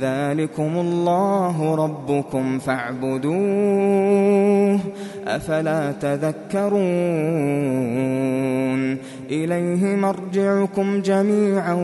ذلكم الله ربكم فاعبدوه أفلا تذكرون إليه مرجعكم جميعا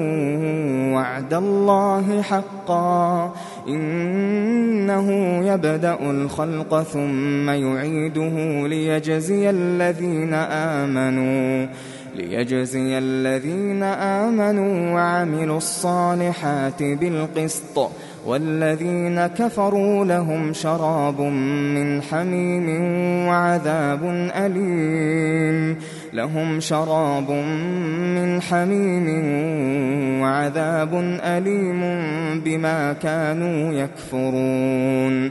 وعد الله حقا إنه يبدأ الخلق ثم يعيده ليجزي الذين آمنوا ليجزي الذين آمنوا وعملوا الصالحات بالقسط والذين كفروا لهم شراب من حميم وعذاب أليم. لهم شراب من حميم وعذاب أليم بما كانوا يكفرون.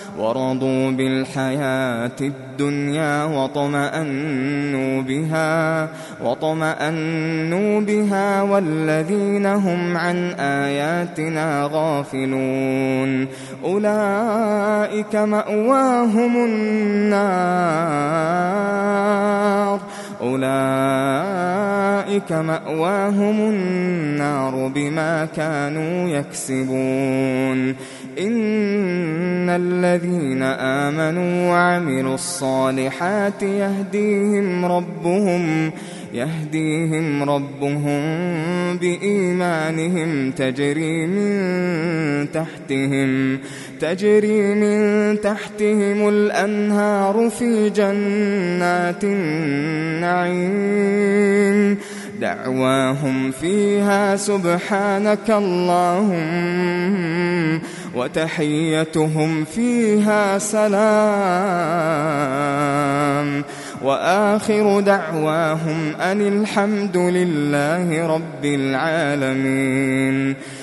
ورضوا بالحياة الدنيا وطمأنوا بها وطمأنوا بها والذين هم عن آياتنا غافلون. أولئك مأواهم النار. أولئك مأواهم النار بما كانوا يكسبون. إن الذين آمنوا وعملوا الصالحات يهديهم ربهم يهديهم ربهم بإيمانهم تجري من تحتهم تجري من تحتهم الأنهار في جنات النعيم. دعواهم فيها سبحانك اللهم. وتحيتهم فيها سلام. وآخر دعواهم أن الحمد لله رب العالمين.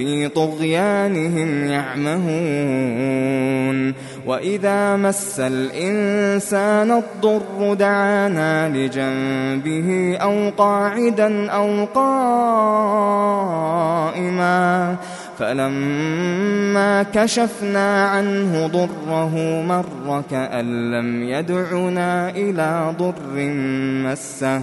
في طغيانهم يعمهون وإذا مس الإنسان الضر دعانا لجنبه أو قاعدا أو قائما فلما كشفنا عنه ضره مر كأن لم يدعنا إلى ضر مسه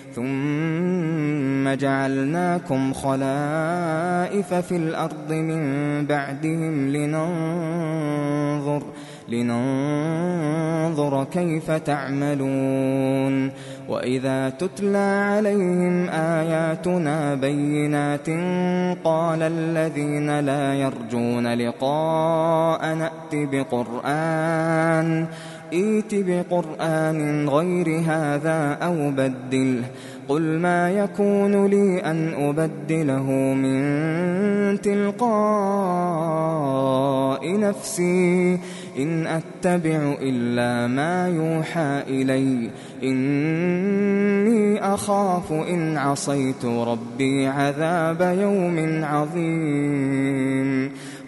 ثم جعلناكم خلائف في الأرض من بعدهم لننظر لننظر كيف تعملون. وإذا تتلى عليهم آياتنا بينات قال الذين لا يرجون لقاء نأت بقرآن ائت بقرآن غير هذا أو بدله قل ما يكون لي أن أبدله من تلقاء نفسي إن أتبع إلا ما يوحى إلي إني أخاف إن عصيت ربي عذاب يوم عظيم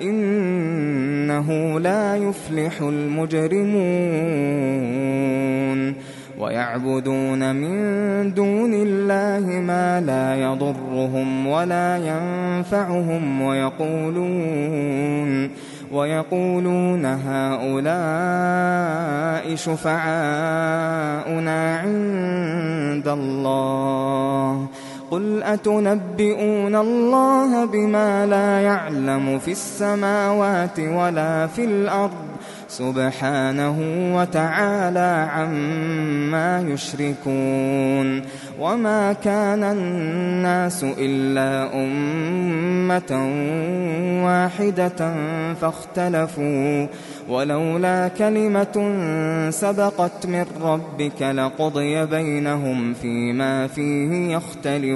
إنه لا يفلح المجرمون. ويعبدون من دون الله ما لا يضرهم ولا ينفعهم ويقولون ويقولون هؤلاء شفعاؤنا عند الله. قل أتنبئون الله بما لا يعلم في السماوات ولا في الأرض سبحانه وتعالى عما يشركون وما كان الناس إلا أمة واحدة فاختلفوا ولولا كلمة سبقت من ربك لقضي بينهم فيما فيه يختلفون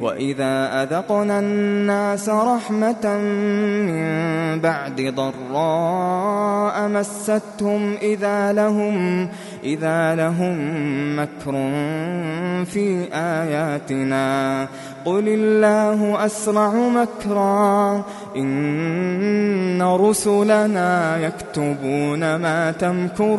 وإذا أذقنا الناس رحمة من بعد ضراء مستهم إذا لهم إذا لهم مكر في آياتنا. قل الله أسرع مكرا إن رسلنا يكتبون ما تمكرون.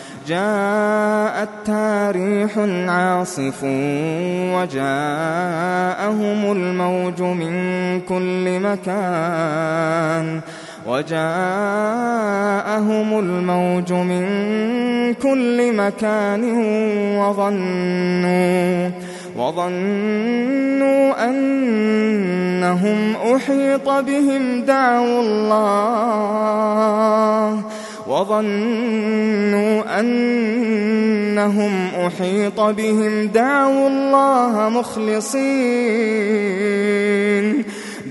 جاءتها ريح عاصف وجاءهم الموج من كل مكان وجاءهم الموج من كل مكان وظنوا وظنوا أنهم أحيط بهم دعوا الله وظنوا أنهم أحيط بهم دعوا الله مخلصين.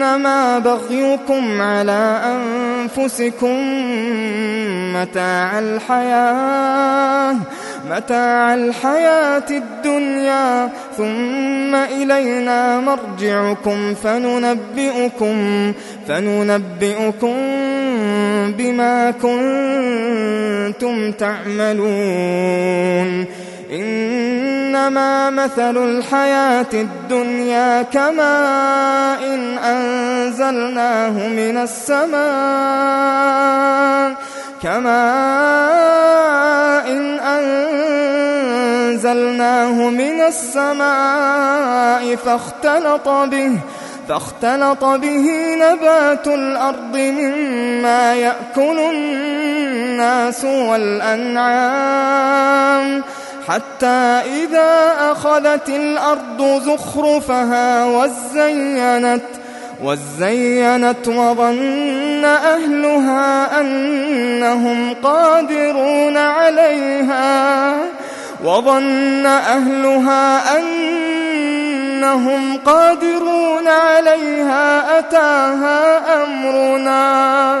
إنما بغيكم على أنفسكم متاع الحياة متاع الحياة الدنيا ثم إلينا مرجعكم فننبئكم فننبئكم بما كنتم تعملون. إنما مثل الحياة الدنيا كماء إن أنزلناه من السماء كماء إن أنزلناه من السماء فاختلط به فاختلط به نبات الأرض مما يأكل الناس والأنعام حتى إذا أخذت الأرض زخرفها وزينت وزينت وظن أهلها أنهم قادرون عليها. وظن أهلها أنهم قادرون عليها. أتاها أمرنا.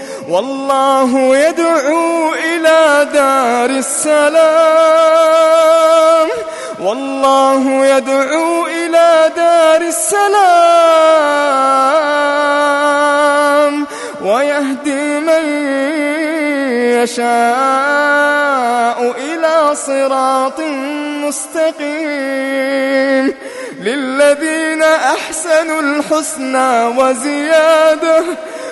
والله يدعو إلى دار السلام. والله يدعو إلى دار السلام. ويهدي من يشاء إلى صراط مستقيم. للذين أحسنوا الحسنى وزيادة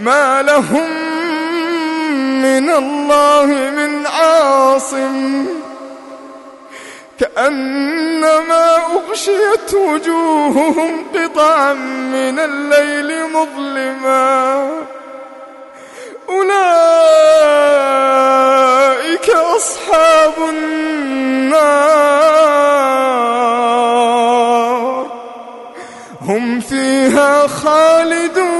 ما لهم من الله من عاصم. كأنما أغشيت وجوههم قطعا من الليل مظلما. أولئك أصحاب النار. هم فيها خالدون.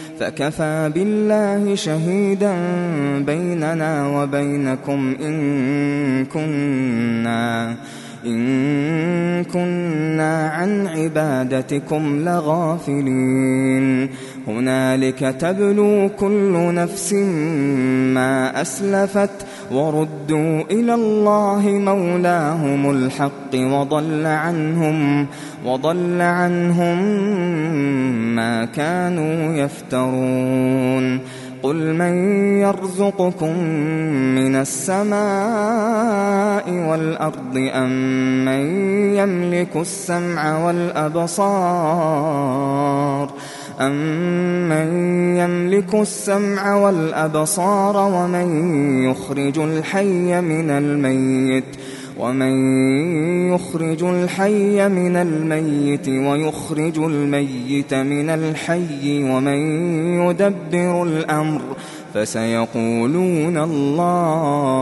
فكفى بالله شهيدا بيننا وبينكم إن كنا إن كنا عن عبادتكم لغافلين. هنالك تبلو كل نفس ما أسلفت وردوا إلى الله مولاهم الحق وضل عنهم وضل عنهم ما كانوا يفترون قل من يرزقكم من السماء والأرض أم من يملك السمع والأبصار أمن يملك السمع والأبصار ومن يخرج الحي من الميت ومن يخرج الحي من الميت ويخرج الميت من الحي ومن يدبر الأمر فسيقولون الله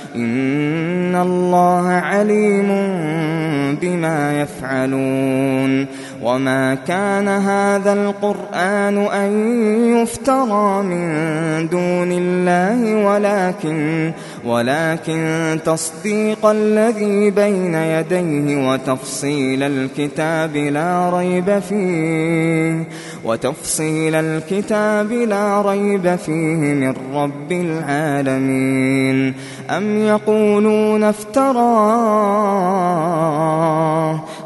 إن الله عليم بما يفعلون وما كان هذا القرآن أن يفترى من دون الله ولكن ولكن تصديق الذي بين يديه وتفصيل الكتاب لا ريب فيه وتفصيل الكتاب لا ريب فيه من رب العالمين. أم يقولون افتراه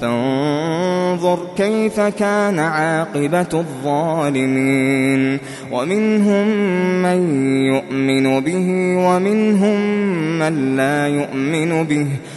فانظر كيف كان عاقبة الظالمين. ومنهم من يؤمن به ومنهم من لا يؤمن به.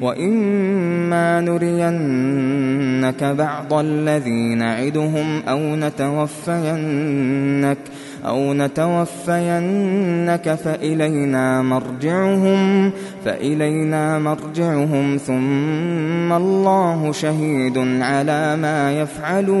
وإما نرينك بعض الذي نعدهم أو نتوفينك أو نتوفينك فإلينا مرجعهم فإلينا مرجعهم ثم الله شهيد على ما يفعلون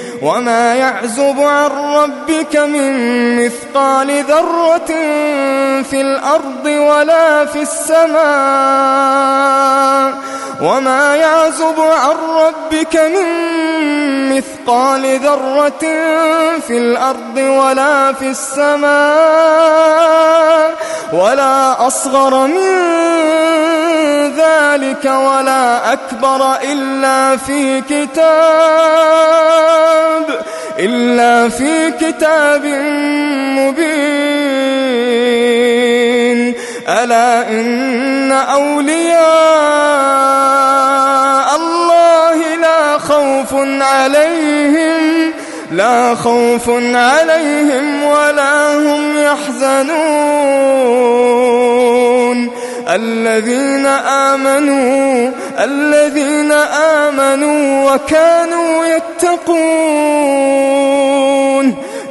وما يعزب عن ربك من مثقال ذرة في الأرض ولا في السماء. وما يعزب عن ربك من مثقال ذرة في الأرض ولا في السماء. ولا أصغر من ذلك ولا أكبر إلا في كتاب. إلا في كتاب مبين. ألا إن أولياء الله لا خوف عليهم لا خوف عليهم ولا هم يحزنون. الذين آمنوا الذين آمنوا وكانوا يتقون.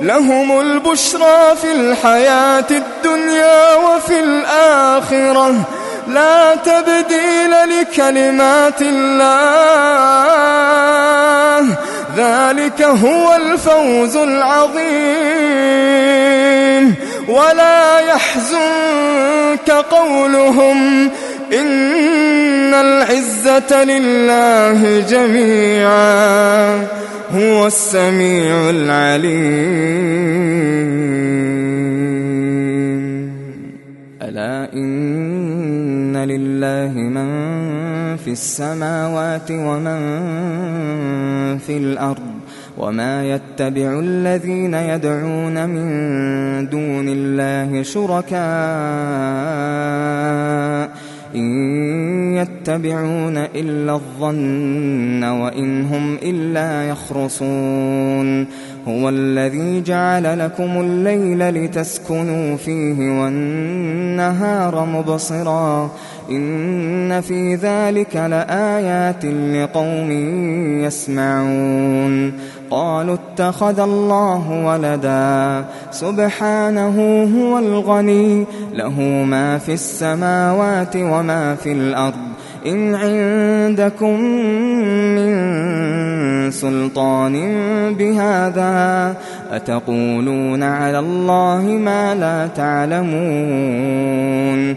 لهم البشرى في الحياة الدنيا وفي الآخرة. لا تبديل لكلمات الله. ذلك هو الفوز العظيم. ولا يحزنك قولهم إن العزة لله جميعا. هو السميع العليم. ألا إن لله في السماوات ومن في الأرض وما يتبع الذين يدعون من دون الله شركاء إن يتبعون إلا الظن وإن هم إلا يخرصون هو الذي جعل لكم الليل لتسكنوا فيه والنهار مبصرا إن في ذلك لآيات لقوم يسمعون. قالوا اتخذ الله ولدا. سبحانه هو الغني. له ما في السماوات وما في الأرض. إن عندكم من سلطان بهذا أتقولون على الله ما لا تعلمون.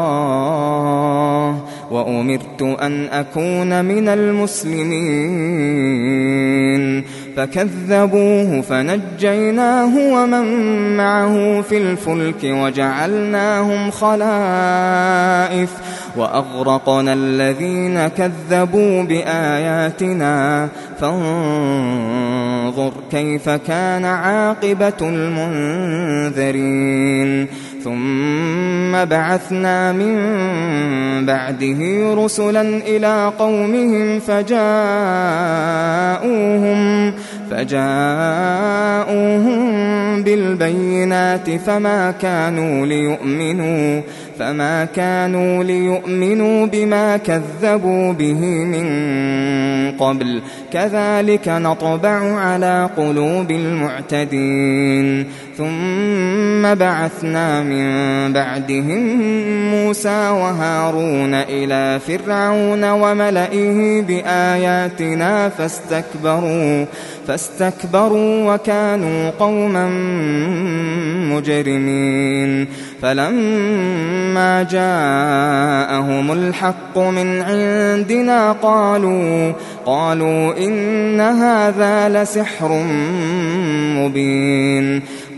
وأمرت أن أكون من المسلمين. فكذبوه فنجيناه ومن معه في الفلك وجعلناهم خلائف. وأغرقنا الذين كذبوا بآياتنا. فانظر كيف كان عاقبة المنذرين. ثم بعثنا من بعده رسلا إلى قومهم فجاءوهم فجاءوهم بالبينات فما كانوا ليؤمنوا. فما كانوا ليؤمنوا بما كذبوا به من قبل كذلك نطبع على قلوب المعتدين ثم بعثنا من بعدهم موسى وهارون إلى فرعون وملئه بآياتنا فاستكبروا فاستكبروا وكانوا قوما مجرمين فلما جاءهم الحق من عندنا قالوا قالوا إن هذا لسحر مبين.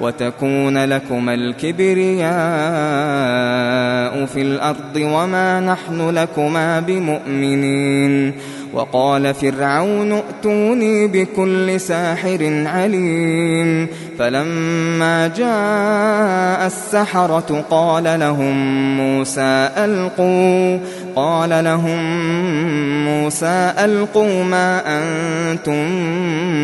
وتكون لكما الكبرياء في الأرض وما نحن لكما بمؤمنين. وقال فرعون ائتوني بكل ساحر عليم. فلما جاء السحرة قال لهم موسى ألقوا قال لهم موسى ألقوا ما أنتم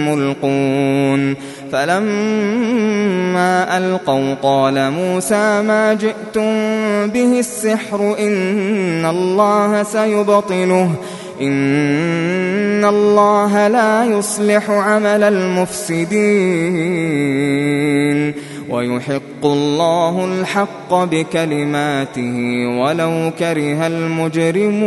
ملقون. فلما ألقوا قال موسى ما جئتم به السحر إن الله سيبطله إن الله لا يصلح عمل المفسدين ويحق الله الحق بكلماته ولو كره المجرمون.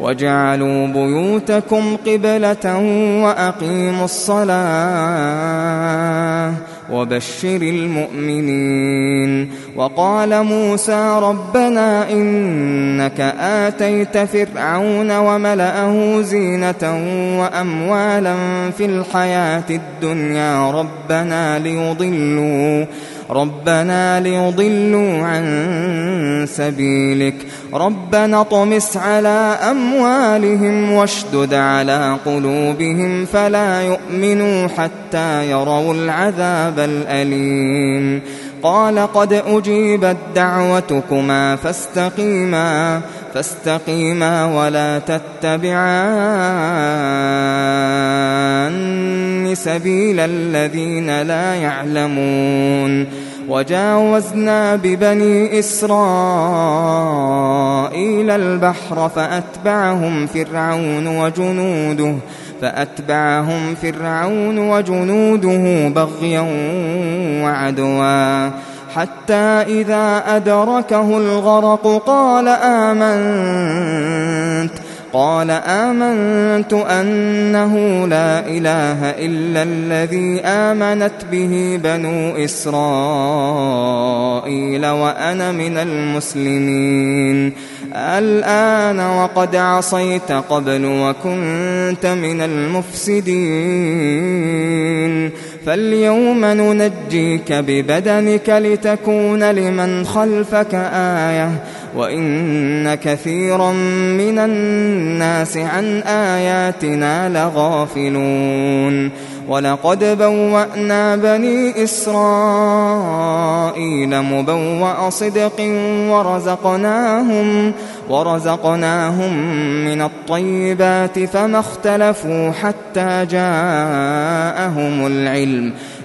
واجعلوا بيوتكم قبلة وأقيموا الصلاة وبشر المؤمنين. وقال موسى ربنا إنك آتيت فرعون وملأه زينة وأموالا في الحياة الدنيا ربنا ليضلوا ربنا ليضلوا عن سبيلك. ربنا طمس على أموالهم واشدد على قلوبهم فلا يؤمنوا حتى يروا العذاب الأليم. قال قد أجيبت دعوتكما فاستقيما فاستقيما ولا تتبعان. سبيل الذين لا يعلمون. وجاوزنا ببني إسرائيل البحر فأتبعهم فرعون وجنوده فأتبعهم فرعون وجنوده بغيا وعدوا. حتى إذا أدركه الغرق قال آمنت. قال آمنت أنه لا إله إلا الذي آمنت به بنو إسرائيل وأنا من المسلمين. الآن وقد عصيت قبل وكنت من المفسدين. فاليوم ننجيك ببدنك لتكون لمن خلفك آية. وإن كثيرا من الناس عن آياتنا لغافلون ولقد بوأنا بني إسرائيل مبوأ صدق ورزقناهم ورزقناهم من الطيبات فما اختلفوا حتى جاءهم العلم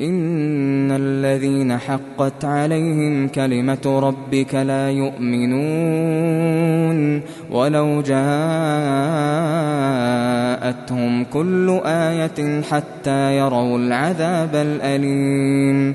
إن الذين حقت عليهم كلمة ربك لا يؤمنون ولو جاءتهم كل آية حتى يروا العذاب الأليم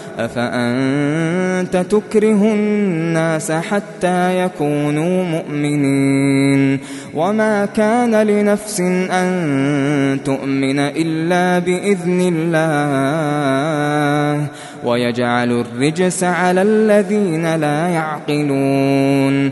أفأنت تكره الناس حتى يكونوا مؤمنين؟ وما كان لنفس أن تؤمن إلا بإذن الله. ويجعل الرجس على الذين لا يعقلون.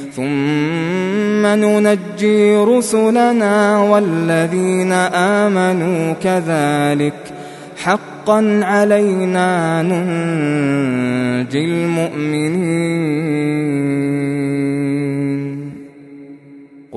ثم ننجي رسلنا والذين آمنوا كذلك. حقا علينا ننجي المؤمنين.